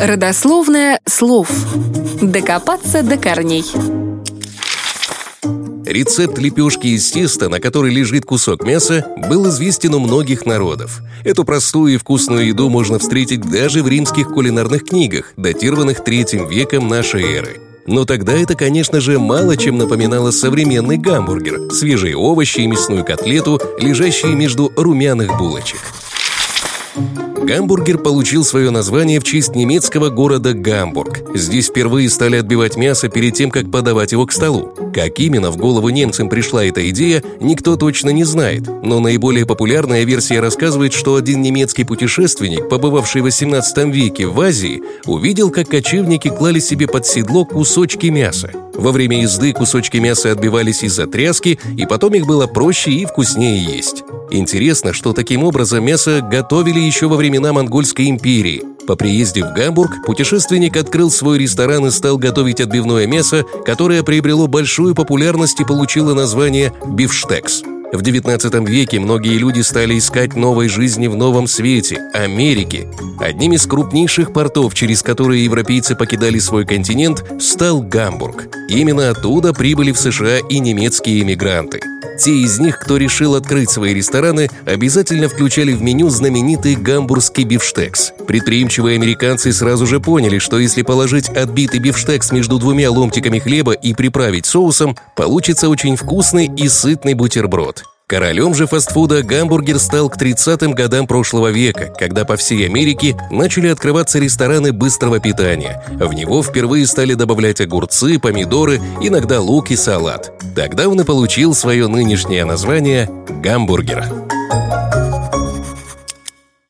Родословное слов. Докопаться до корней. Рецепт лепешки из теста, на которой лежит кусок мяса, был известен у многих народов. Эту простую и вкусную еду можно встретить даже в римских кулинарных книгах, датированных третьим веком нашей эры. Но тогда это, конечно же, мало чем напоминало современный гамбургер, свежие овощи и мясную котлету, лежащие между румяных булочек. Гамбургер получил свое название в честь немецкого города Гамбург. Здесь впервые стали отбивать мясо перед тем, как подавать его к столу. Как именно в голову немцам пришла эта идея, никто точно не знает, но наиболее популярная версия рассказывает, что один немецкий путешественник, побывавший в 18 веке в Азии, увидел, как кочевники клали себе под седло кусочки мяса. Во время езды кусочки мяса отбивались из-за тряски, и потом их было проще и вкуснее есть. Интересно, что таким образом мясо готовили еще во времена Монгольской империи. По приезде в Гамбург путешественник открыл свой ресторан и стал готовить отбивное мясо, которое приобрело большую популярность и получило название «бифштекс». В XIX веке многие люди стали искать новой жизни в новом свете – Америке. Одним из крупнейших портов, через которые европейцы покидали свой континент, стал Гамбург. Именно оттуда прибыли в США и немецкие эмигранты. Те из них, кто решил открыть свои рестораны, обязательно включали в меню знаменитый гамбургский бифштекс. Предприимчивые американцы сразу же поняли, что если положить отбитый бифштекс между двумя ломтиками хлеба и приправить соусом, получится очень вкусный и сытный бутерброд. Королем же фастфуда гамбургер стал к 30-м годам прошлого века, когда по всей Америке начали открываться рестораны быстрого питания. В него впервые стали добавлять огурцы, помидоры, иногда лук и салат. Тогда он и получил свое нынешнее название – гамбургер.